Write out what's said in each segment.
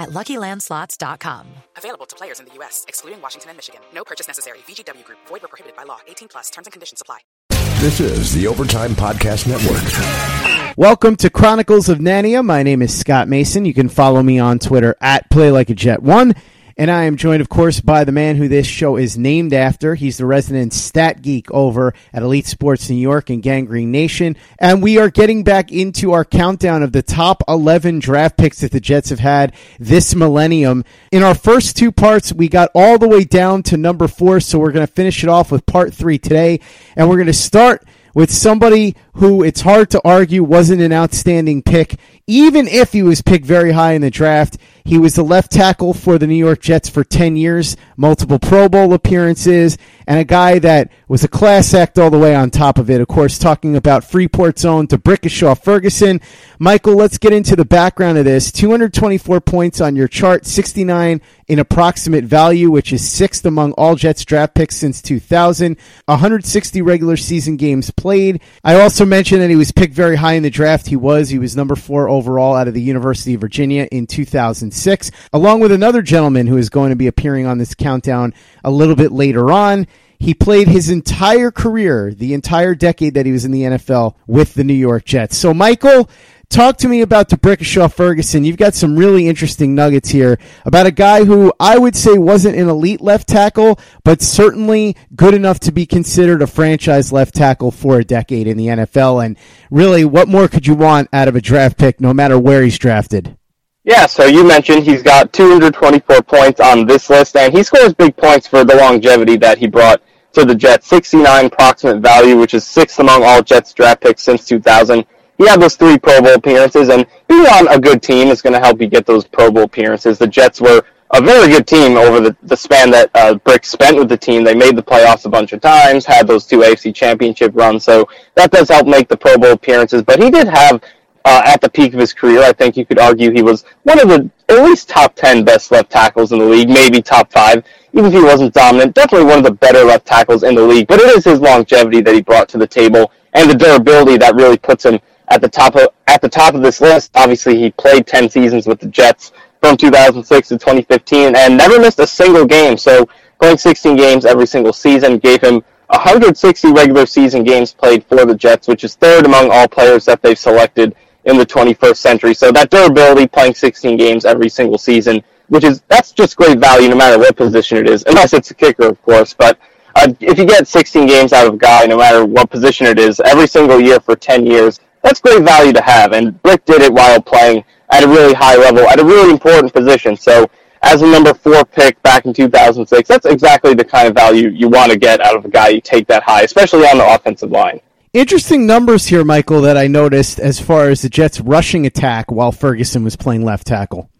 at LuckyLandSlots.com. Available to players in the U.S., excluding Washington and Michigan. No purchase necessary. VGW Group. Void where prohibited by law. 18 plus. Terms and conditions apply. This is the Overtime Podcast Network. Welcome to Chronicles of Nania. My name is Scott Mason. You can follow me on Twitter at PlayLikeAJet1. And I am joined, of course, by the man who this show is named after. He's the resident stat geek over at Elite Sports New York and Gang Green Nation. And we are getting back into our countdown of the top 11 draft picks that the Jets have had this millennium. In our first two parts, we got all the way down to number four. So we're going to finish it off with part three today. And we're going to start with somebody who it's hard to argue wasn't an outstanding pick, even if he was picked very high in the draft. He was the left tackle for the New York Jets for 10 years, multiple Pro Bowl appearances, and a guy that was a class act all the way on top of it. Of course, talking about Freeport's own D'Brickashaw Ferguson. Michael, let's get into the background of this. 224 points on your chart, 69 in approximate value, which is sixth among all Jets draft picks since 2000. 160 regular season games played. I also mentioned that he was picked very high in the draft. He was. He was number four overall out of the University of Virginia in 2006, along with another gentleman who is going to be appearing on this countdown a little bit later on. He played his entire career, the entire decade that he was in the NFL with the New York Jets. So, Michael, talk to me about D'Brickashaw Ferguson. You've got some really interesting nuggets here about a guy who I would say wasn't an elite left tackle, but certainly good enough to be considered a franchise left tackle for a decade in the NFL. And really, what more could you want out of a draft pick, no matter where he's drafted? Yeah, so you mentioned he's got 224 points on this list, and he scores big points for the longevity that he brought to the Jets. 69 approximate value, which is sixth among all Jets draft picks since 2000. He had those three Pro Bowl appearances, and being on a good team is going to help you get those Pro Bowl appearances. The Jets were a very good team over the, the span that uh, Brick spent with the team. They made the playoffs a bunch of times, had those two AFC championship runs, so that does help make the Pro Bowl appearances. But he did have, uh, at the peak of his career, I think you could argue he was one of the at least top 10 best left tackles in the league, maybe top five even if he wasn't dominant, definitely one of the better left tackles in the league. But it is his longevity that he brought to the table and the durability that really puts him at the top of at the top of this list. Obviously, he played 10 seasons with the Jets from 2006 to 2015 and never missed a single game. So playing 16 games every single season gave him 160 regular season games played for the Jets, which is third among all players that they've selected in the 21st century. So that durability, playing 16 games every single season, which is that's just great value no matter what position it is, unless it's a kicker, of course. But uh, if you get 16 games out of a guy, no matter what position it is, every single year for 10 years, that's great value to have. And Brick did it while playing at a really high level, at a really important position. So as a number four pick back in 2006, that's exactly the kind of value you want to get out of a guy you take that high, especially on the offensive line. Interesting numbers here, Michael, that I noticed as far as the Jets' rushing attack while Ferguson was playing left tackle.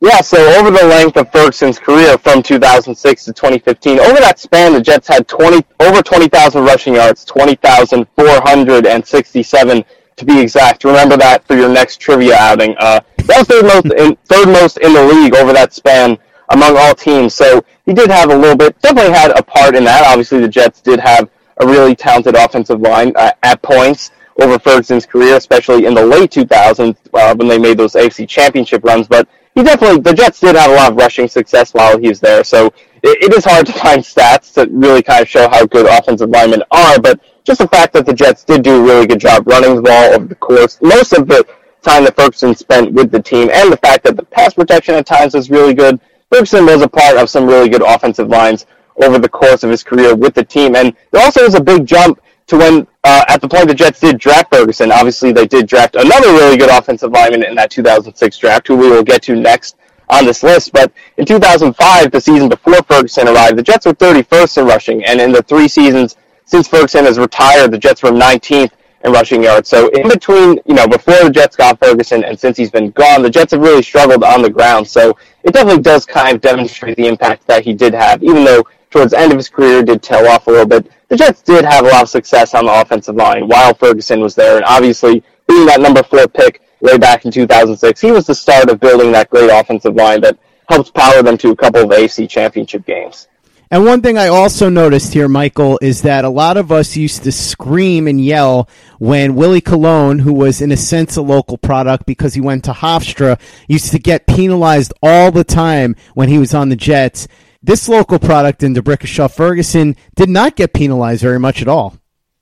Yeah, so over the length of Ferguson's career from 2006 to 2015, over that span, the Jets had 20 over 20,000 rushing yards, 20,467 to be exact. Remember that for your next trivia outing. Uh, that was third most in, third most in the league over that span among all teams. So he did have a little bit, definitely had a part in that. Obviously, the Jets did have a really talented offensive line uh, at points over Ferguson's career, especially in the late 2000s uh, when they made those AFC championship runs. But he definitely, the Jets did have a lot of rushing success while he was there. So it, it is hard to find stats to really kind of show how good offensive linemen are. But just the fact that the Jets did do a really good job running the ball over the course, most of the time that Ferguson spent with the team, and the fact that the pass protection at times was really good. Ferguson was a part of some really good offensive lines over the course of his career with the team. And there also was a big jump to when, uh, at the point the Jets did draft Ferguson, obviously they did draft another really good offensive lineman in that 2006 draft, who we will get to next on this list. But in 2005, the season before Ferguson arrived, the Jets were 31st in rushing. And in the three seasons since Ferguson has retired, the Jets were 19th in rushing yards. So in between, you know, before the Jets got Ferguson and since he's been gone, the Jets have really struggled on the ground. So it definitely does kind of demonstrate the impact that he did have, even though towards the end of his career did tail off a little bit. The Jets did have a lot of success on the offensive line while Ferguson was there, and obviously being that number four pick way back in 2006, he was the start of building that great offensive line that helped power them to a couple of AFC championship games. And one thing I also noticed here, Michael, is that a lot of us used to scream and yell when Willie Colon, who was in a sense a local product because he went to Hofstra, used to get penalized all the time when he was on the Jets. This local product in D'Brickashaw Ferguson did not get penalized very much at all.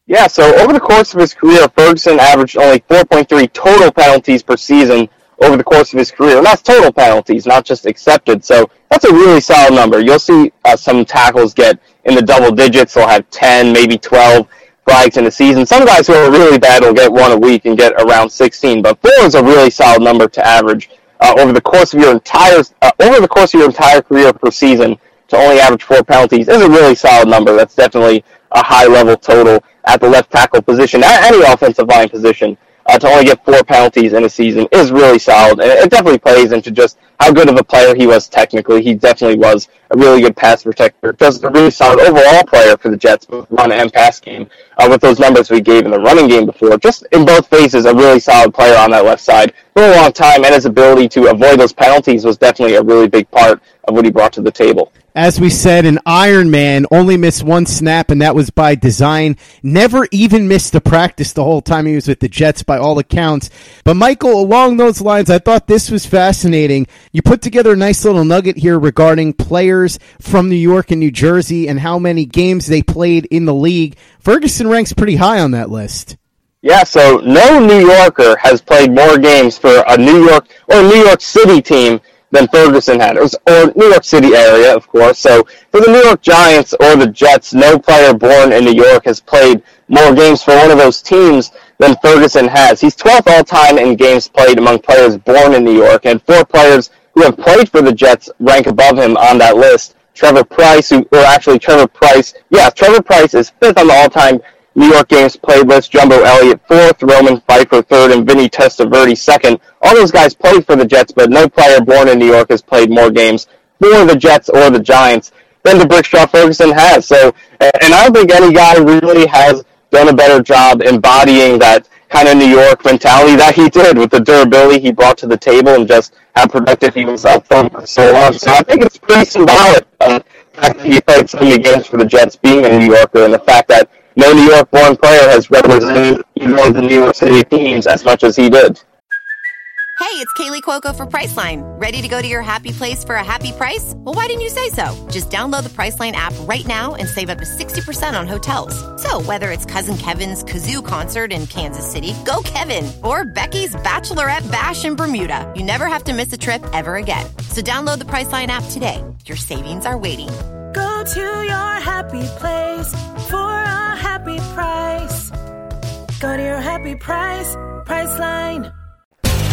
Yeah, so over the course of his career, Ferguson averaged only 4.3 total penalties per season over the course of his career. And that's total penalties, not just accepted. So that's a really solid number. You'll see uh, some tackles get in the double digits. They'll have 10, maybe 12 flags in a season. Some guys who are really bad will get one a week and get around 16. But four is a really solid number to average uh, over the course of your entire uh, over the course of your entire career per season to only average four penalties is a really solid number. That's definitely a high level total at the left tackle position, at any offensive line position. Uh, to only get four penalties in a season is really solid, and it definitely plays into just how good of a player he was technically. He definitely was a really good pass protector, just a really solid overall player for the Jets, both run and pass game. Uh, with those numbers we gave in the running game before, just in both phases, a really solid player on that left side for a long time, and his ability to avoid those penalties was definitely a really big part of what he brought to the table as we said, an Iron Man only missed one snap, and that was by design. Never even missed a practice the whole time he was with the Jets, by all accounts. But Michael, along those lines, I thought this was fascinating. You put together a nice little nugget here regarding players from New York and New Jersey and how many games they played in the league. Ferguson ranks pretty high on that list. Yeah, so no New Yorker has played more games for a New York or New York City team than Ferguson had. It was or New York City area, of course. So for the New York Giants or the Jets, no player born in New York has played more games for one of those teams than Ferguson has. He's 12th all time in games played among players born in New York, and four players who have played for the Jets rank above him on that list. Trevor Price, who, or actually Trevor Price, yeah, Trevor Price is fifth on the all-time New York games played list, Jumbo Elliott fourth, Roman Phifer third, and Vinny Testaverde second. All those guys played for the Jets, but no player born in New York has played more games for the Jets or the Giants than D'Brickashaw Ferguson has. So, and I don't think any guy really has done a better job embodying that kind of New York mentality that he did with the durability he brought to the table and just how productive he was up front for so long. So I think it's pretty symbolic. Uh, the fact that he played so many games for the Jets being a New Yorker and the fact that no New York born player has represented either of the New York City teams as much as he did. Hey, it's Kaley Cuoco for Priceline. Ready to go to your happy place for a happy price? Well, why didn't you say so? Just download the Priceline app right now and save up to 60% on hotels. So, whether it's Cousin Kevin's Kazoo concert in Kansas City, go Kevin, or Becky's Bachelorette Bash in Bermuda, you never have to miss a trip ever again. So, download the Priceline app today. Your savings are waiting Go to your happy place for a happy price. Go to your happy price, Priceline.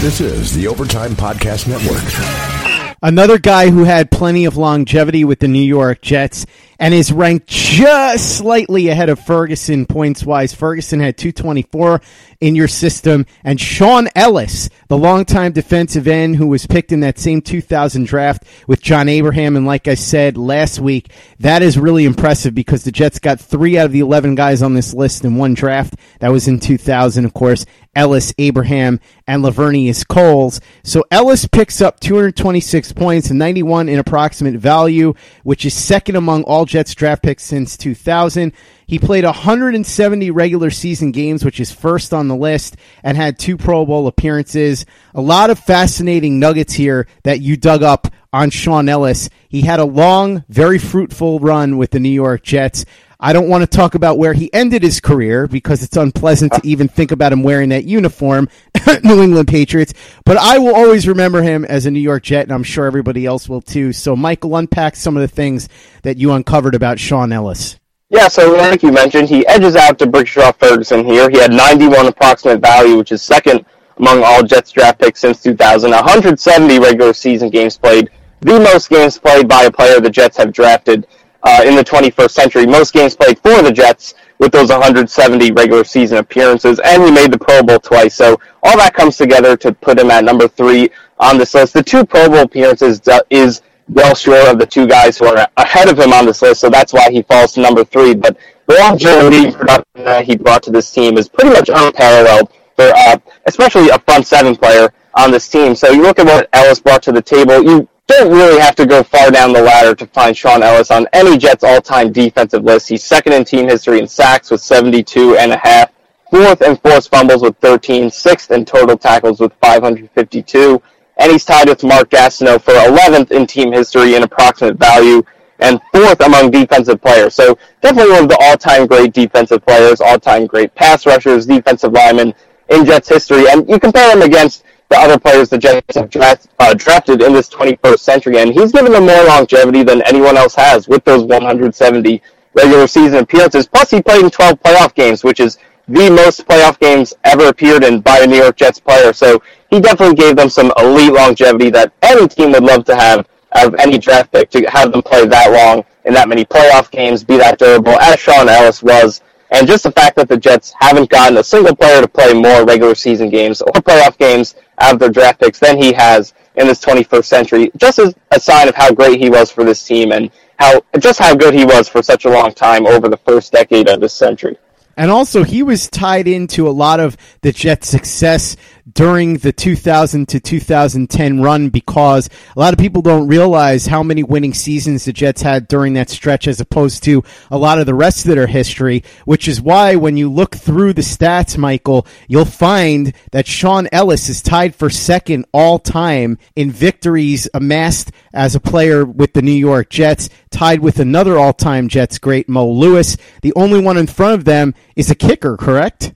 This is the Overtime Podcast Network. Another guy who had plenty of longevity with the New York Jets and is ranked just slightly ahead of Ferguson points wise. Ferguson had 224 in your system, and Shaun Ellis, the longtime defensive end who was picked in that same 2000 draft with John Abraham. And like I said last week, that is really impressive because the Jets got three out of the 11 guys on this list in one draft. That was in 2000, of course. Ellis, Abraham, and Lavernius Coles. So Ellis picks up 226 points and 91 in approximate value, which is second among all Jets draft picks since 2000. He played 170 regular season games, which is first on the list, and had two Pro Bowl appearances. A lot of fascinating nuggets here that you dug up on Shaun Ellis. He had a long, very fruitful run with the New York Jets. I don't want to talk about where he ended his career because it's unpleasant to even think about him wearing that uniform, New England Patriots. But I will always remember him as a New York Jet, and I'm sure everybody else will too. So, Michael, unpack some of the things that you uncovered about Shaun Ellis. Yeah, so like you mentioned, he edges out D'Brickashaw Ferguson here. He had 91 approximate value, which is second among all Jets draft picks since 2000. 170 regular season games played, the most games played by a player the Jets have drafted uh, in the 21st century. Most games played for the Jets with those 170 regular season appearances, and he made the Pro Bowl twice. So all that comes together to put him at number three on this list. The two Pro Bowl appearances is well short of the two guys who are ahead of him on this list, so that's why he falls to number three. But the longevity production that he brought to this team is pretty much unparalleled for, uh, especially a front seven player on this team. So you look at what Ellis brought to the table. You don't really have to go far down the ladder to find Shaun Ellis on any Jets all-time defensive list. He's second in team history in sacks with 72 and a half, fourth in forced fumbles with 13, sixth in total tackles with 552 and he's tied with Mark Gastineau for 11th in team history in approximate value and fourth among defensive players. So definitely one of the all-time great defensive players, all-time great pass rushers, defensive linemen in Jets history. And you compare him against the other players the Jets have draft, uh, drafted in this 21st century, and he's given them more longevity than anyone else has with those 170 regular season appearances. Plus, he played in 12 playoff games, which is the most playoff games ever appeared in by a New York Jets player. So he definitely gave them some elite longevity that any team would love to have of any draft pick to have them play that long in that many playoff games, be that durable as Shaun Ellis was. And just the fact that the Jets haven't gotten a single player to play more regular season games or playoff games out of their draft picks than he has in this 21st century, just as a sign of how great he was for this team and how just how good he was for such a long time over the first decade of this century. And also, he was tied into a lot of the Jets' success during the 2000 to 2010 run because a lot of people don't realize how many winning seasons the Jets had during that stretch as opposed to a lot of the rest of their history, which is why when you look through the stats, Michael, you'll find that Shaun Ellis is tied for second all time in victories amassed as a player with the New York Jets, tied with another all time Jets great, Mo Lewis. The only one in front of them is a kicker, correct?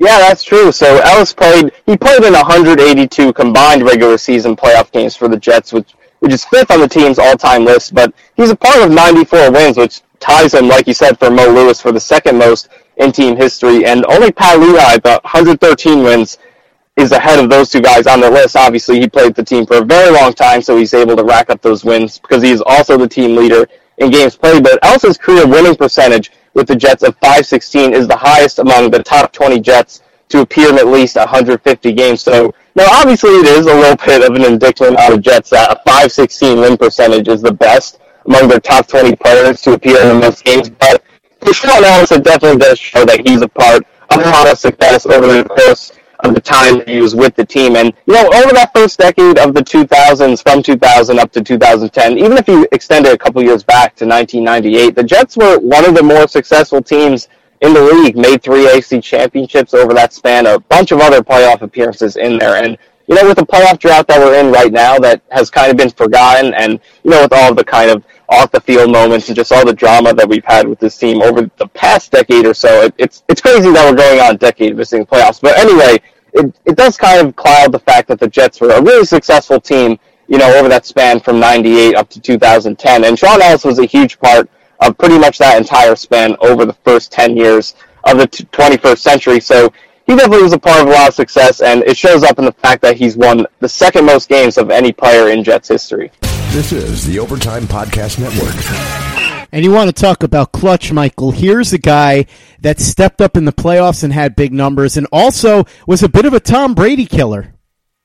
Yeah, that's true. So Ellis played. He played in 182 combined regular season playoff games for the Jets, which which is fifth on the team's all-time list. But he's a part of 94 wins, which ties him, like you said, for Mo Lewis for the second most in team history. And only Pat Leahy, the 113 wins, is ahead of those two guys on the list. Obviously, he played the team for a very long time, so he's able to rack up those wins because he's also the team leader in games played. But Ellis's career winning percentage with the Jets of 516 is the highest among the top 20 Jets to appear in at least 150 games. So now, obviously, it is a little bit of an indictment on the Jets that a 516 win percentage is the best among their top 20 players to appear in the most games. But for Shaun Ellis, it definitely does show that he's a part of a lot of success over the course of the time that he was with the team. And, you know, over that first decade of the 2000s, from 2000 up to 2010, even if you extend it a couple years back to 1998, the Jets were one of the more successful teams in the league, made three AFC championships over that span, a bunch of other playoff appearances in there. And, you know, with the playoff drought that we're in right now that has kind of been forgotten, and, you know, with all the kind of off the field moments and just all the drama that we've had with this team over the past decade or so. It, it's it's crazy that we're going on a decade missing playoffs. But anyway, it it does kind of cloud the fact that the Jets were a really successul team, you know, over that span from '98 up to 2010. And Shaun Ellis was a huge part of pretty much that entire span over the first 10 years of the 21st century. So he definitely was a part of a lot of success, and it shows up in the fact that he's won the second most games of any player in Jets history. This is the Overtime Podcast Network. And you want to talk about clutch, Michael? Here's a guy that stepped up in the playoffs and had big numbers, and also was a bit of a Tom Brady killer.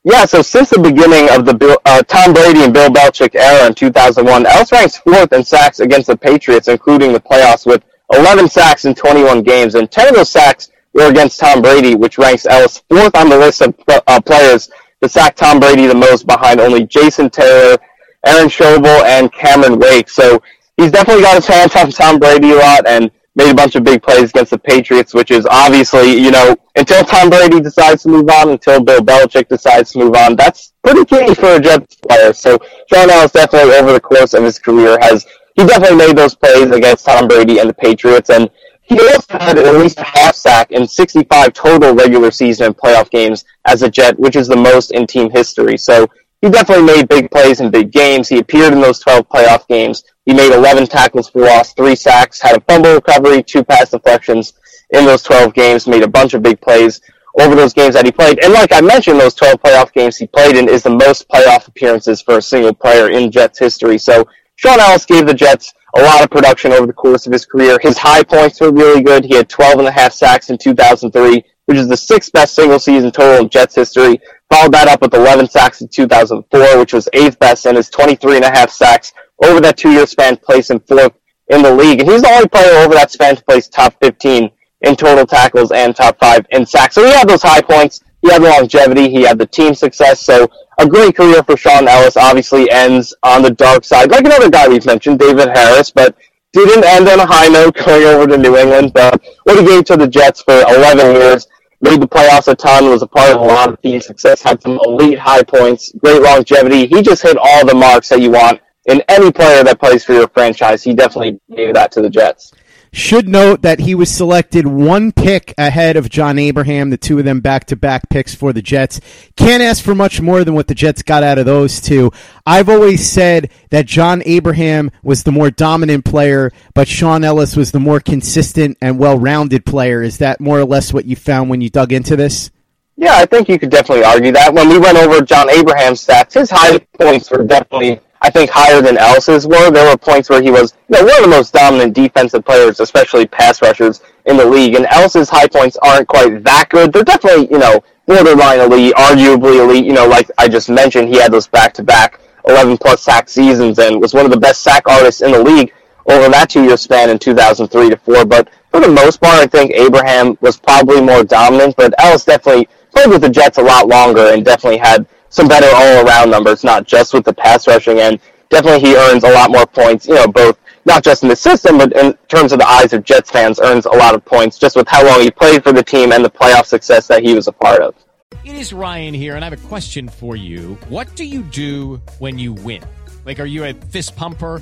Yeah, so since the beginning of the Bill, uh, Tom Brady and Bill Belichick era in 2001, Ellis ranks fourth in sacks against the Patriots, including the playoffs, with 11 sacks in 21 games, and 10 of those sacks were against Tom Brady, which ranks Ellis fourth on the list of uh, players to sack Tom Brady the most behind only Jason Taylor, Aaron Schobel, and Cameron Wake. So he's definitely got his hands on Tom Brady a lot and made a bunch of big plays against the Patriots, which is obviously, you know, until Tom Brady decides to move on, until Bill Belichick decides to move on, that's pretty key for a Jets player. So Shaun Ellis definitely over the course of his career has he definitely made those plays against Tom Brady and the Patriots and he also had at least a half sack in 65 total regular season and playoff games as a Jet, which is the most in team history. So he definitely made big plays in big games. He appeared in those 12 playoff games. He made 11 tackles for loss, three sacks, had a fumble recovery, two pass deflections in those 12 games, made a bunch of big plays over those games that he played. And like I mentioned, those 12 playoff games he played in is the most playoff appearances for a single player in Jets history. So Shaun Ellis gave the Jets a lot of production over the course of his career. His high points were really good. He had 12 and a half sacks in 2003, which is the sixth best single season total in Jets history. Followed that up with 11 sacks in 2004, which was eighth best, and his 23 and a half sacks over that two-year span placed him fourth in the league. And he's the only player over that span to place top 15 in total tackles and top five in sacks. So he had those high points. He had the longevity. He had the team success. So a great career for Shaun Ellis obviously ends on the dark side, like another guy we've mentioned, David Harris, but didn't end on a high note going over to New England. But what he gave to the Jets for 11 years made the playoffs a ton, was a part of a lot of team success, had some elite high points, great longevity. He just hit all the marks that you want in any player that plays for your franchise. He definitely gave that to the Jets. Should note that he was selected one pick ahead of John Abraham, the two of them back to back picks for the Jets. Can't ask for much more than what the Jets got out of those two. I've always said that John Abraham was the more dominant player, but Shaun Ellis was the more consistent and well rounded player. Is that more or less what you found when you dug into this? Yeah, I think you could definitely argue that. When we went over John Abraham's stats, his high points were definitely I think higher than Ellis's were. There were points where he was you know, one of the most dominant defensive players, especially pass rushers in the league. And Ellis's high points aren't quite that good. They're definitely, you know, borderline elite, arguably elite. You know, like I just mentioned, he had those back-to-back 11 plus sack seasons and was one of the best sack artists in the league over that two-year span in 2003 to 4. But for the most part, I think Abraham was probably more dominant, but Ellis definitely played with the Jets a lot longer and definitely had some better all around numbers, not just with the pass rushing. And definitely he earns a lot more points, you know, both not just in the system, but in terms of the eyes of Jets fans, earns a lot of points just with how long he played for the team and the playoff success that he was a part of. It is Ryan here, and I have a question for you. What do you do when you win? Like, are you a fist pumper?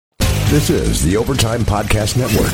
This is the Overtime Podcast Network.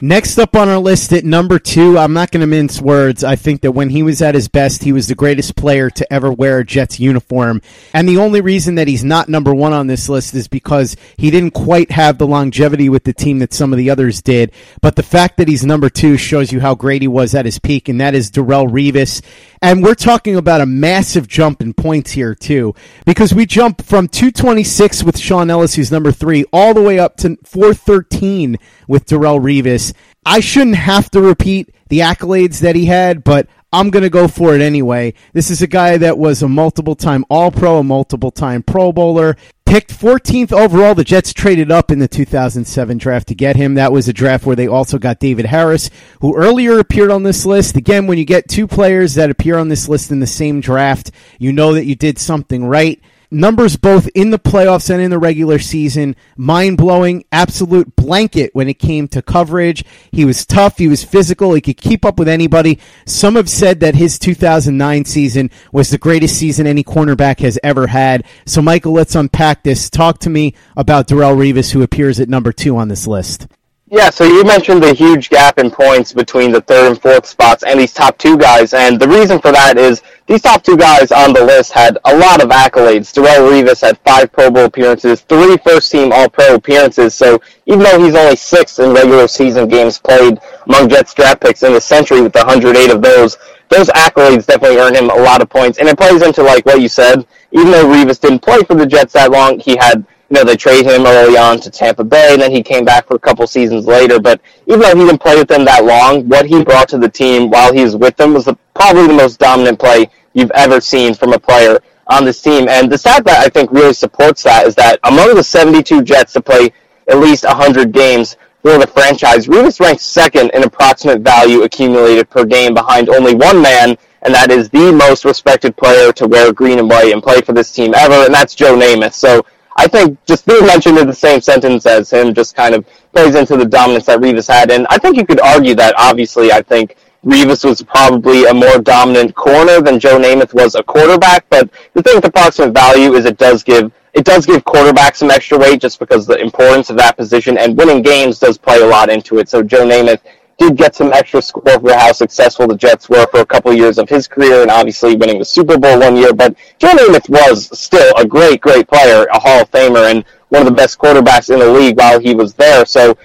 Next up on our list at number two, I'm not going to mince words. I think that when he was at his best, he was the greatest player to ever wear a Jets uniform. And the only reason that he's not number one on this list is because he didn't quite have the longevity with the team that some of the others did. But the fact that he's number two shows you how great he was at his peak, and that is Darrelle Revis. And we're talking about a massive jump in points here, too, because we jump from 226 with Shaun Ellis, who's number three, all the way up to 413 with Darrelle Revis. I shouldn't have to repeat the accolades that he had, but I'm going to go for it anyway. This is a guy that was a multiple time All Pro, a multiple time Pro Bowler. Picked 14th overall. The Jets traded up in the 2007 draft to get him. That was a draft where they also got David Harris, who earlier appeared on this list. Again, when you get two players that appear on this list in the same draft, you know that you did something right numbers both in the playoffs and in the regular season. Mind blowing, absolute blanket when it came to coverage. He was tough. He was physical. He could keep up with anybody. Some have said that his 2009 season was the greatest season any cornerback has ever had. So, Michael, let's unpack this. Talk to me about Darrelle Revis, who appears at number two on this list. Yeah, so you mentioned the huge gap in points between the third and fourth spots and these top two guys, and the reason for that is these top two guys on the list had a lot of accolades. Darrelle Revis had five Pro Bowl appearances, three first-team All-Pro appearances, so even though he's only sixth in regular season games played among Jets draft picks in the century with 108 of those, those accolades definitely earn him a lot of points, and it plays into like what you said. even though Revis didn't play for the Jets that long, he had you know, they traded him early on to Tampa Bay, and then he came back for a couple seasons later. But even though he didn't play with them that long, what he brought to the team while he was with them was the, probably the most dominant play you've ever seen from a player on this team. And the stat that I think really supports that is that among the 72 Jets to play at least 100 games for the franchise, Revis ranks second in approximate value accumulated per game behind only one man, and that is the most respected player to wear green and white and play for this team ever, and that's Joe Namath. So I think just being mentioned in the same sentence as him just kind of plays into the dominance that Revis had. And I think you could argue that obviously I think Revis was probably a more dominant corner than Joe Namath was a quarterback. But the thing with approximate value is it does give it does give quarterbacks some extra weight just because the importance of that position and winning games does play a lot into it. So Joe Namath did get some extra score for how successful the Jets were for a couple years of his career and obviously winning the Super Bowl one year. But Joe Namath was still a great, great player, a Hall of Famer, and one of the best quarterbacks in the league while he was there. So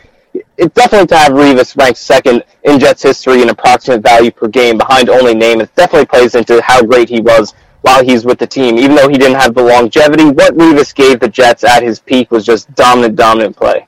it's definitely to have Revis ranked second in Jets history in approximate value per game behind only Namath definitely plays into how great he was while he's with the team. Even though he didn't have the longevity, what Revis gave the Jets at his peak was just dominant, dominant play.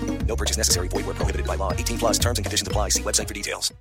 No purchase necessary. Void where prohibited by law. 18 plus terms and conditions apply. See website for details.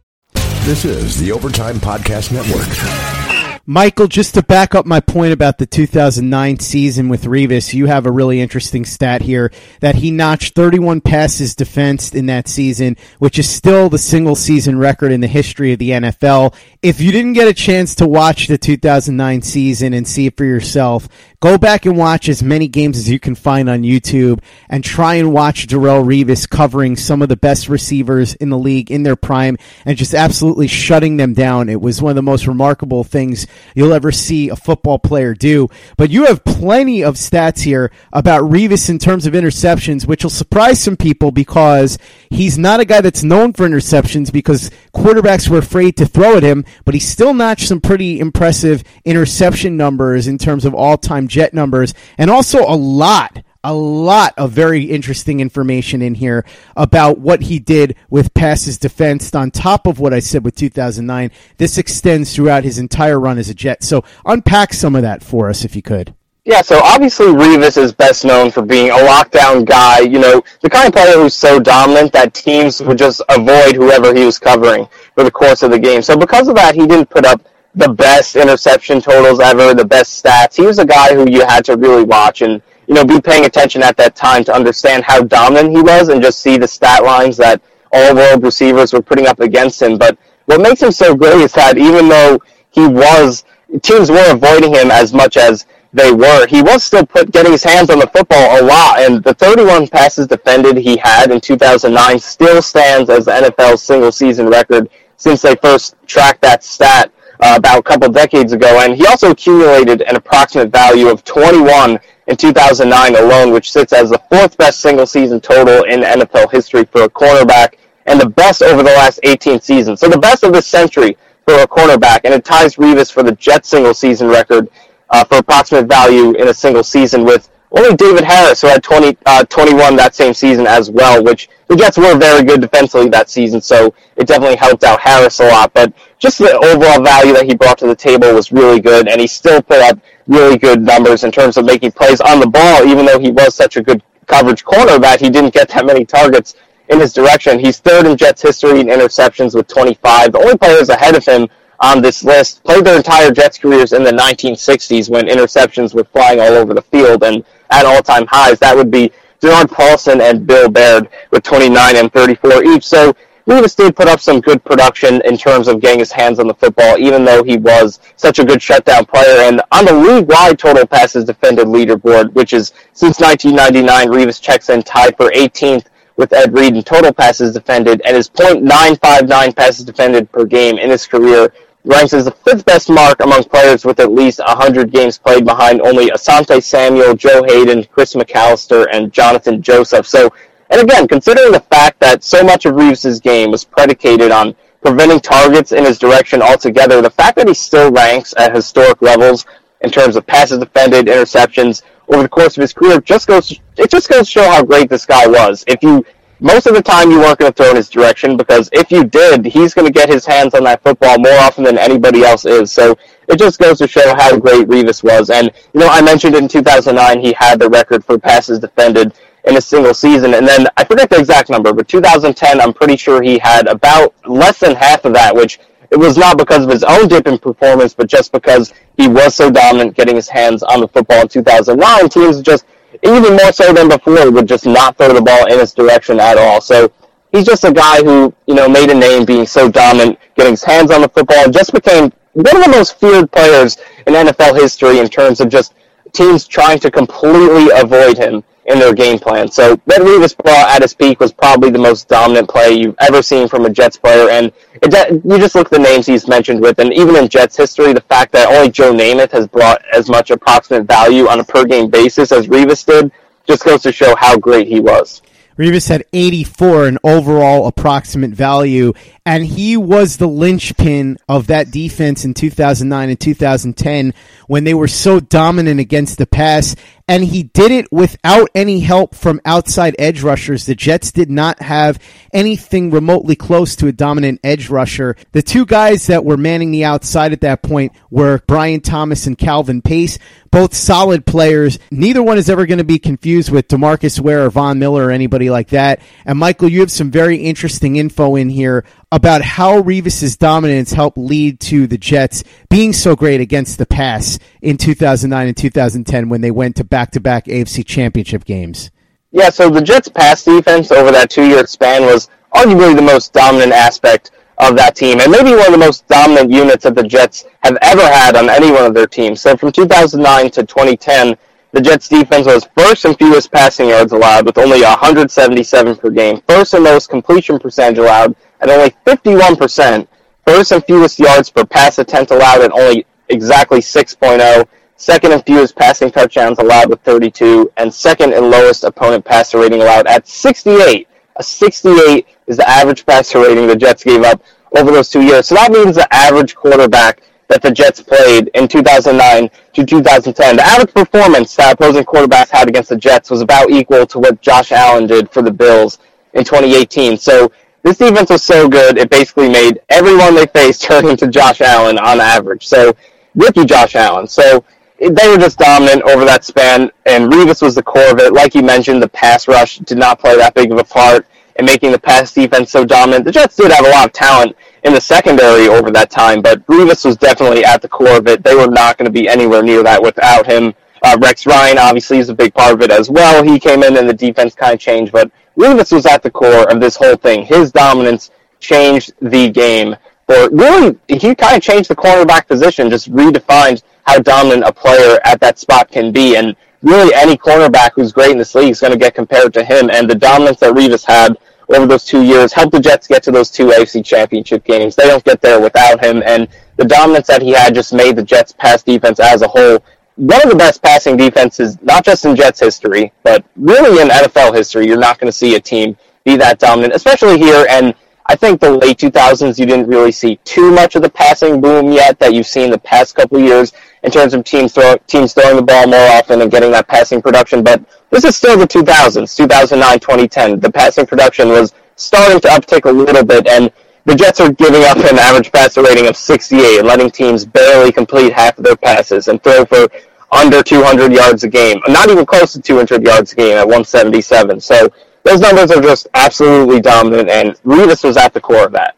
This is the Overtime Podcast Network. Michael, just to back up my point about the 2009 season with Revis, you have a really interesting stat here that he notched 31 passes defensed in that season, which is still the single season record in the history of the NFL. If you didn't get a chance to watch the 2009 season and see it for yourself, go back and watch as many games as you can find on YouTube and try and watch Darrelle Revis covering some of the best receivers in the league in their prime and just absolutely shutting them down. It was one of the most remarkable things you'll ever see a football player do. But you have plenty of stats here about Revis in terms of interceptions, which will surprise some people because he's not a guy that's known for interceptions because quarterbacks were afraid to throw at him, but he still notched some pretty impressive interception numbers in terms of all time jet numbers and also a lot a lot of very interesting information in here about what he did with passes defensed on top of what I said with 2009. This extends throughout his entire run as a Jet. So unpack some of that for us if you could. Yeah, so obviously Revis is best known for being a lockdown guy, you know, the kind of player who's so dominant that teams would just avoid whoever he was covering for the course of the game. So because of that, he didn't put up the best interception totals ever, the best stats. He was a guy who you had to really watch and you know, be paying attention at that time to understand how dominant he was and just see the stat lines that all world receivers were putting up against him. But what makes him so great is that even though he was, teams were avoiding him as much as they were, he was still put, getting his hands on the football a lot. And the 31 passes defended he had in 2009 still stands as the NFL's single season record since they first tracked that stat uh, about a couple decades ago. And he also accumulated an approximate value of 21 in 2009 alone, which sits as the fourth best single season total in NFL history for a cornerback and the best over the last 18 seasons. So the best of this century for a cornerback, and it ties Revis for the Jets single season record uh, for approximate value in a single season with only David Harris, who had 20, uh, 21 that same season as well, which the Jets were very good defensively that season, so it definitely helped out Harris a lot. But just the overall value that he brought to the table was really good, and he still put up really good numbers in terms of making plays on the ball, even though he was such a good coverage corner that he didn't get that many targets in his direction. He's third in Jets history in interceptions with 25. The only players ahead of him on this list played their entire Jets careers in the 1960s when interceptions were flying all over the field and at all-time highs. That would be Dainard Paulson and Bill Baird with 29 and 34 each. So Revis did put up some good production in terms of getting his hands on the football, even though he was such a good shutdown player. And on the league-wide total passes defended leaderboard, which is since 1999, Revis checks in tied for 18th with Ed Reed in total passes defended and is .959 passes defended per game in his career ranks as the fifth best mark among players with at least 100 games played behind only Asante Samuel, Joe Haden, Chris McAlister, and Jonathan Joseph. So, and again, considering the fact that so much of Revis' game was predicated on preventing targets in his direction altogether, the fact that he still ranks at historic levels in terms of passes defended, interceptions over the course of his career just goes it just goes to show how great this guy was. If you most of the time you weren't going to throw in his direction because if you did, he's going to get his hands on that football more often than anybody else is. So it just goes to show how great Revis was. And you know, I mentioned in 2009 he had the record for passes defended in a single season, and then I forget the exact number, but 2010 I'm pretty sure he had about less than half of that, which it was not because of his own dip in performance, but just because he was so dominant getting his hands on the football in 2009. Teams just, even more so than before, would just not throw the ball in his direction at all. So he's just a guy who, you know, made a name being so dominant, getting his hands on the football, and just became one of the most feared players in NFL history in terms of just teams trying to completely avoid him in their game plan. So Ben Revis brought at his peak was probably the most dominant play you've ever seen from a Jets player, and it, you just look at the names he's mentioned with, and even in Jets history, the fact that only Joe Namath has brought as much approximate value on a per game basis as Revis did just goes to show how great he was. Revis had 84 in overall approximate value, and he was the linchpin of that defense in 2009 and 2010 when they were so dominant against the pass. And he did it without any help from outside edge rushers. The Jets did not have anything remotely close to a dominant edge rusher. The two guys that were manning the outside at that point were Bryan Thomas and Calvin Pace, both solid players. Neither one is ever going to be confused with Demarcus Ware or Von Miller or anybody like that. And Michael, you have some very interesting info in here about how Revis's dominance helped lead to the Jets being so great against the pass in 2009 and 2010 when they went to back-to-back AFC championship games. Yeah, so the Jets pass defense over that two-year span was arguably the most dominant aspect of that team and maybe one of the most dominant units that the Jets have ever had on any one of their teams. So from 2009 to 2010, the Jets defense was first and fewest passing yards allowed with only 177 per game, first and most completion percentage allowed at only 51%, first and fewest yards per pass attempt allowed at only exactly 6.0, second and fewest passing touchdowns allowed with 32, and second and lowest opponent passer rating allowed at 68. A 68 is the average passer rating the Jets gave up over those two years. So that means the average quarterback that the Jets played in 2009 to 2010. The average performance that opposing quarterbacks had against the Jets was about equal to what Josh Allen did for the Bills in 2018. So this defense was so good, it basically made everyone they faced turn into Josh Allen on average. So, rookie Josh Allen. So, they were just dominant over that span, and Revis was the core of it. Like you mentioned, the pass rush did not play that big of a part in making the pass defense so dominant. The Jets did have a lot of talent in the secondary over that time, but Revis was definitely at the core of it. They were not going to be anywhere near that without him. Uh, Rex Ryan obviously is a big part of it as well. He came in and the defense kind of changed, but Revis was at the core of this whole thing. His dominance changed the game. Or really, he kind of changed the cornerback position, just redefined how dominant a player at that spot can be. And really, any cornerback who's great in this league is going to get compared to him. And the dominance that Revis had over those two years helped the Jets get to those two AFC championship games. They don't get there without him. And the dominance that he had just made the Jets pass defense as a whole one of the best passing defenses, not just in Jets history, but really in NFL history. You're not going to see a team be that dominant, especially here. And I think the late 2000s, you didn't really see too much of the passing boom yet that you've seen the past couple of years in terms of teams, throw, teams throwing the ball more often and getting that passing production. But this is still the 2000s, 2009, 2010. The passing production was starting to uptick a little bit, and the Jets are giving up an average passer rating of 68 and letting teams barely complete half of their passes and throw for under 200 yards a game. Not even close to 200 yards a game at 177. So those numbers are just absolutely dominant, and Revis was at the core of that.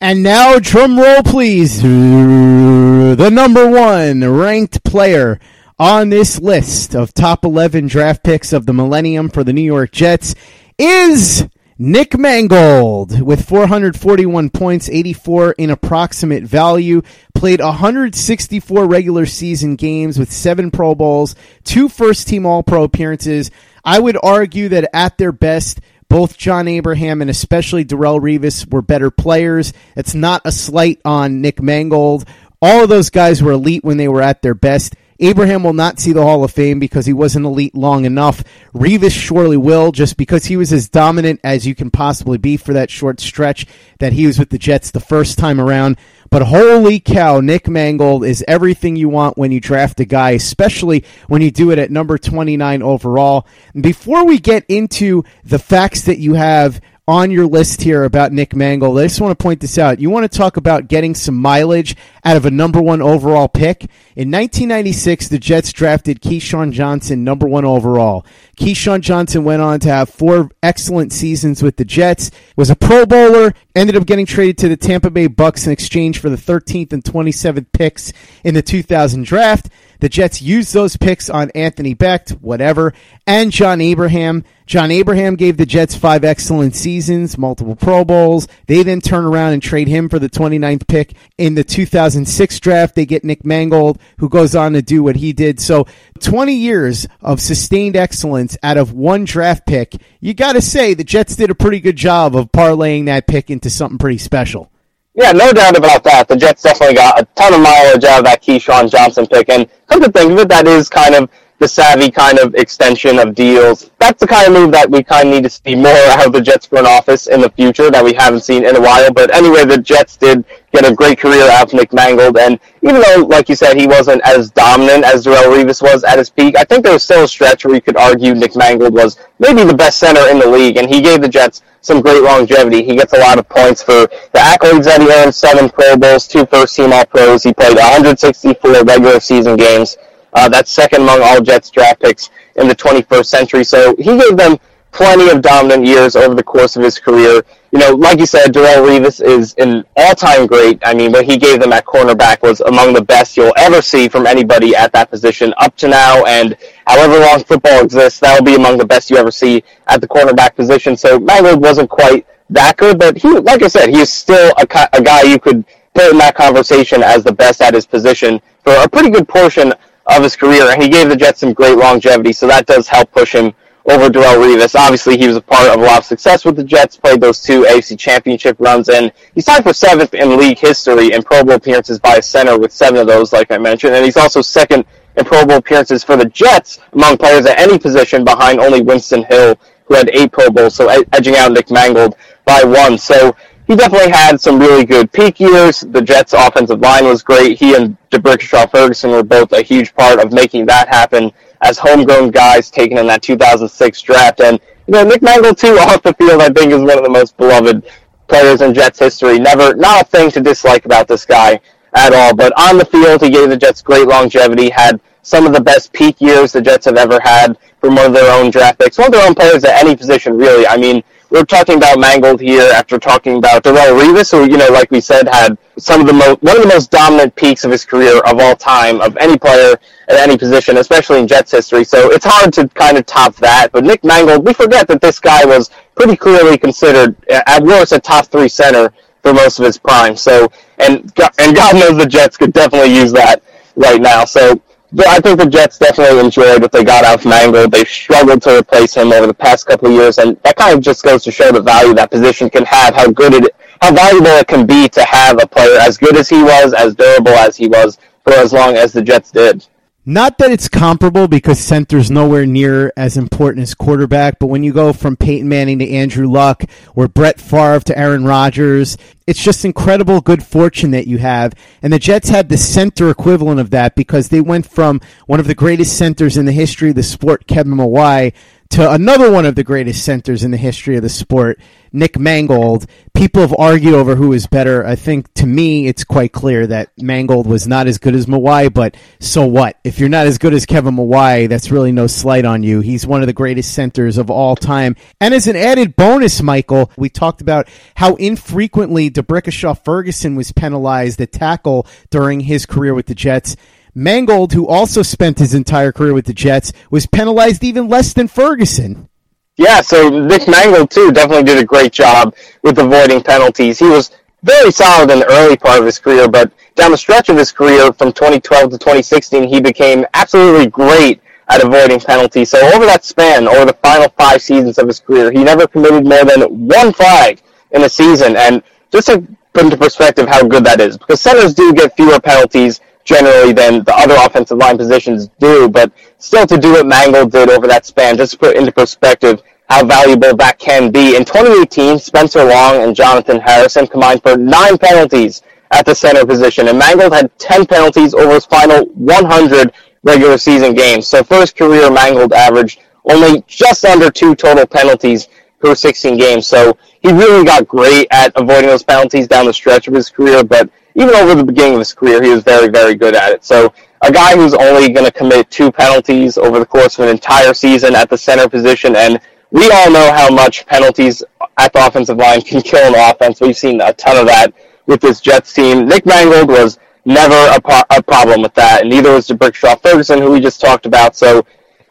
And now, drum roll, please. The number one ranked player on this list of top 11 draft picks of the millennium for the New York Jets is Nick Mangold with 441 points, 84 in approximate value, played 164 regular season games with seven Pro Bowls, two first team All Pro appearances. I would argue that at their best, both John Abraham and especially Darrelle Revis were better players. It's not a slight on Nick Mangold. All of those guys were elite when they were at their best. Abraham will not see the Hall of Fame because he wasn't elite long enough. Revis surely will, just because he was as dominant as you can possibly be for that short stretch that he was with the Jets the first time around. But holy cow, Nick Mangold is everything you want when you draft a guy, especially when you do it at number 29 overall. Before we get into the facts that you have on your list here about Nick Mangold. I just want to point this out. You want to talk about getting some mileage out of a number one overall pick. In 1996, the Jets drafted Keyshawn Johnson, number one overall. Keyshawn Johnson went on to have four excellent seasons with the Jets, was a Pro Bowler, ended up getting traded to the Tampa Bay Bucks in exchange for the 13th and 27th picks in the 2000 draft. The Jets used those picks on Anthony Becht, whatever, and John Abraham. John Abraham gave the Jets five excellent seasons, multiple Pro Bowls. They then turn around and trade him for the 29th pick in the 2006 draft. They get Nick Mangold, who goes on to do what he did. So 20 years of sustained excellence out of one draft pick. You got to say the Jets did a pretty good job of parlaying that pick into something pretty special. Yeah, no doubt about that. The Jets definitely got a ton of mileage out of that Keyshawn Johnson pick, and come to think of it, that is kind of the savvy kind of extension of deals. That's the kind of move that we kind of need to see more out of the Jets front office in the future that we haven't seen in a while. But anyway, the Jets did get a great career out of Nick Mangold, and even though, like you said, he wasn't as dominant as Darrelle Revis was at his peak, I think there was still a stretch where you could argue Nick Mangold was maybe the best center in the league, and he gave the Jets some great longevity. He gets a lot of points for the accolades that he earned, seven Pro Bowls, two first-team All-Pros. He played 164 regular season games. Uh, that's second among all Jets draft picks in the 21st century. So he gave them plenty of dominant years over the course of his career. You know, like you said, Darrelle Revis is an all-time great. I mean, what he gave them at cornerback was among the best you'll ever see from anybody at that position up to now, and however long football exists, that will be among the best you ever see at the cornerback position. So Mangold wasn't quite that good, but he, like I said, he is still a, a guy you could put in that conversation as the best at his position for a pretty good portion of his career, and he gave the Jets some great longevity, so that does help push him over Darrelle Revis. Obviously, he was a part of a lot of success with the Jets, played those two AFC championship runs, and he's tied for seventh in league history in Pro Bowl appearances by a center with seven of those, like I mentioned, and he's also second in Pro Bowl appearances for the Jets among players at any position behind only Winston Hill, who had eight Pro Bowls, so edging out Nick Mangold by one. So he definitely had some really good peak years. The Jets' offensive line was great. He and D'Brickashaw Ferguson were both a huge part of making that happen as homegrown guys taken in that 2006 draft. And you know, Nick Mangold too off the field, I think, is one of the most beloved players in Jets history. Never, not a thing to dislike about this guy at all. But on the field, he gave the Jets great longevity. Had some of the best peak years the Jets have ever had from one of their own draft picks, one of their own players at any position, really. I mean, we're talking about Mangold here after talking about Darrelle Revis, who, you know, like we said, had some of the most, one of the most dominant peaks of his career of all time, of any player at any position, especially in Jets history. So it's hard to kind of top that. But Nick Mangold, we forget that this guy was pretty clearly considered, at worst, a top three center for most of his prime. So, and, and God knows the Jets could definitely use that right now. So, I think the Jets definitely enjoyed what they got out of Mangold. They've struggled to replace him over the past couple of years, and that kind of just goes to show the value that position can have, how good it, how valuable it can be to have a player as good as he was, as durable as he was, for as long as the Jets did. Not that it's comparable because center's nowhere near as important as quarterback, but when you go from Peyton Manning to Andrew Luck or Brett Favre to Aaron Rodgers, it's just incredible good fortune that you have. And the Jets had the center equivalent of that because they went from one of the greatest centers in the history of the sport, Kevin Mawae, to another one of the greatest centers in the history of the sport, Nick Mangold. People have argued over who is better. I think to me, it's quite clear that Mangold was not as good as Mawae, but so what? If you're not as good as Kevin Mawae, that's really no slight on you. He's one of the greatest centers of all time. And as an added bonus, Michael, we talked about how infrequently D'Brickashaw Ferguson was penalized at tackle during his career with the Jets. Mangold, who also spent his entire career with the Jets, was penalized even less than Ferguson. Yeah, so Nick Mangold too definitely did a great job with avoiding penalties. He was very solid in the early part of his career, but down the stretch of his career from 2012 to 2016, he became absolutely great at avoiding penalties. So over that span, over the final five seasons of his career, he never committed more than one flag in a season. And just to put into perspective how good that is, because centers do get fewer penalties generally than the other offensive line positions do, but still to do what Mangold did over that span, just to put into perspective how valuable that can be. In 2018, Spencer Long and Jonathan Harrison combined for nine penalties at the center position, and Mangold had 10 penalties over his final 100 regular season games. So for his career, Mangold averaged only just under two total penalties per 16 games. So he really got great at avoiding those penalties down the stretch of his career, but even over the beginning of his career, he was very, very good at it. So a guy who's only going to commit two penalties over the course of an entire season at the center position, and we all know how much penalties at the offensive line can kill an offense. We've seen a ton of that with this Jets team. Nick Mangold was never a, pro- a problem with that, and neither was D'Brickashaw Ferguson, who we just talked about. So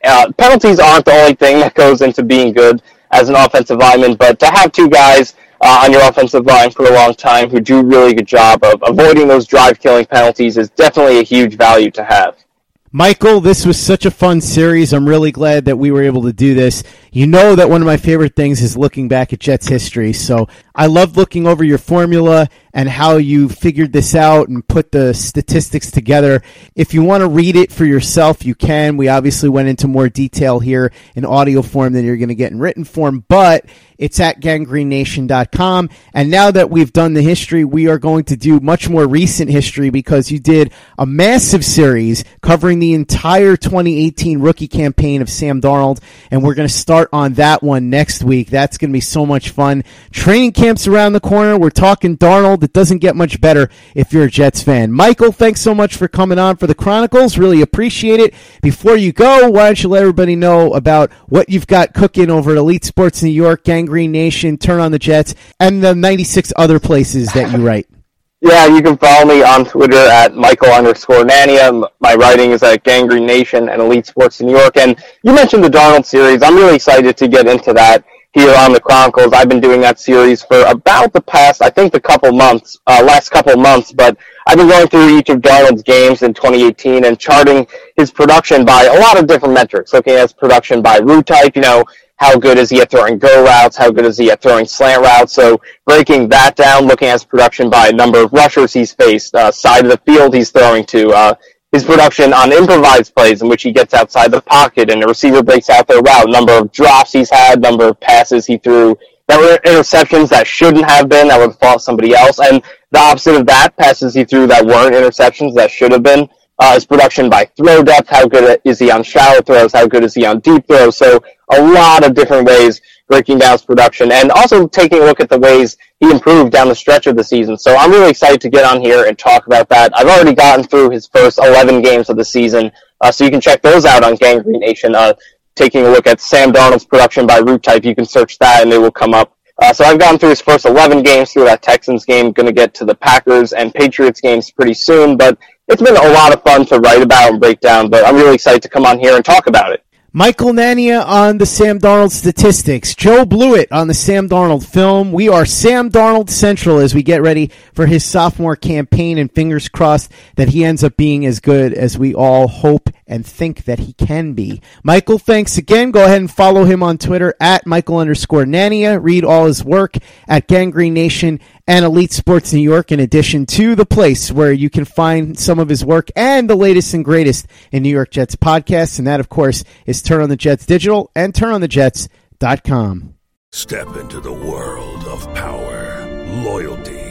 uh, penalties aren't the only thing that goes into being good as an offensive lineman, but to have two guys uh, on your offensive line for a long time who do really good job of avoiding those drive killing penalties is definitely a huge value to have. Michael, this was such a fun series. I'm really glad that we were able to do this. You know that one of my favorite things is looking back at Jets history. So I love looking over your formula and how you figured this out and put the statistics together. If you want to read it for yourself, you can. We obviously went into more detail here in audio form than you're going to get in written form, but it's at ganggreennation.com. And now that we've done the history, we are going to do much more recent history because you did a massive series covering the entire 2018 rookie campaign of Sam Darnold. And we're going to start on that one next week. That's going to be so much fun. Training camp's around the corner. We're talking Darnold. It doesn't get much better if you're a Jets fan. Michael, thanks so much for coming on for the Chronicles. Really appreciate it. Before you go, why don't you let everybody know about what you've got cooking over at Elite Sports New York, Gang Green Nation, Turn on the Jets, and the 96 other places that you write? Yeah, you can follow me on Twitter at Michael underscore Nania. My writing is at Gang Green Nation and Elite Sports in New York. And you mentioned the Darnold series. I'm really excited to get into that here on the Chronicles. I've been doing that series for about the past, I think, the couple months, uh, last couple months, but I've been going through each of Darnold's games in 2018 and charting his production by a lot of different metrics, looking at his production by route type, you know, how good is he at throwing go routes? How good is he at throwing slant routes? So breaking that down, looking at his production by a number of rushers he's faced, uh, side of the field he's throwing to, uh, his production on improvised plays in which he gets outside the pocket and the receiver breaks out their route, number of drops he's had, number of passes he threw that were interceptions that shouldn't have been, that would fallen somebody else, and the opposite of that, passes he threw that weren't interceptions that should have been uh, his production by throw depth, how good is he on shallow throws, how good is he on deep throws. So a lot of different ways breaking down his production and also taking a look at the ways he improved down the stretch of the season. So I'm really excited to get on here and talk about that. I've already gotten through his first 11 games of the season, uh, so you can check those out on Gang Green Nation. Uh, taking a look at Sam Darnold's production by route type, you can search that and they will come up. Uh, so I've gone through his first 11 games through that Texans game. Going to get to the Packers and Patriots games pretty soon, but it's been a lot of fun to write about and break down, but I'm really excited to come on here and talk about it. Michael Nania on the Sam Darnold statistics. Joe Blewett on the Sam Darnold film. We are Sam Darnold Central as we get ready for his sophomore campaign, and fingers crossed that he ends up being as good as we all hope and think that he can be. Michael, thanks again. Go ahead and follow him on Twitter at Michael underscore Nania. Read all his work at Gang Green Nation and Elite Sports New York, in addition to the place where you can find some of his work and the latest and greatest in New York Jets podcasts. And that, of course, is Turn on the Jets Digital and TurnOnTheJets.com. Step into the world of power, loyalty,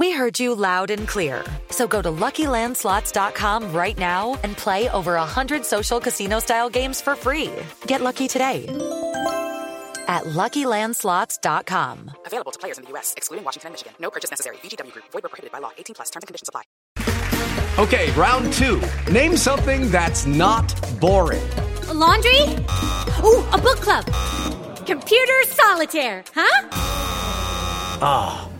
We heard you loud and clear. So go to LuckyLandSlots.com right now and play over 100 social casino-style games for free. Get lucky today at LuckyLandSlots.com. Available to players in the U.S., excluding Washington and Michigan. No purchase necessary. VGW Group. Void were prohibited by law. 18 plus. Terms and conditions apply. Okay, round two. Name something that's not boring. A laundry? Ooh, a book club. Computer solitaire, huh? Ah, oh,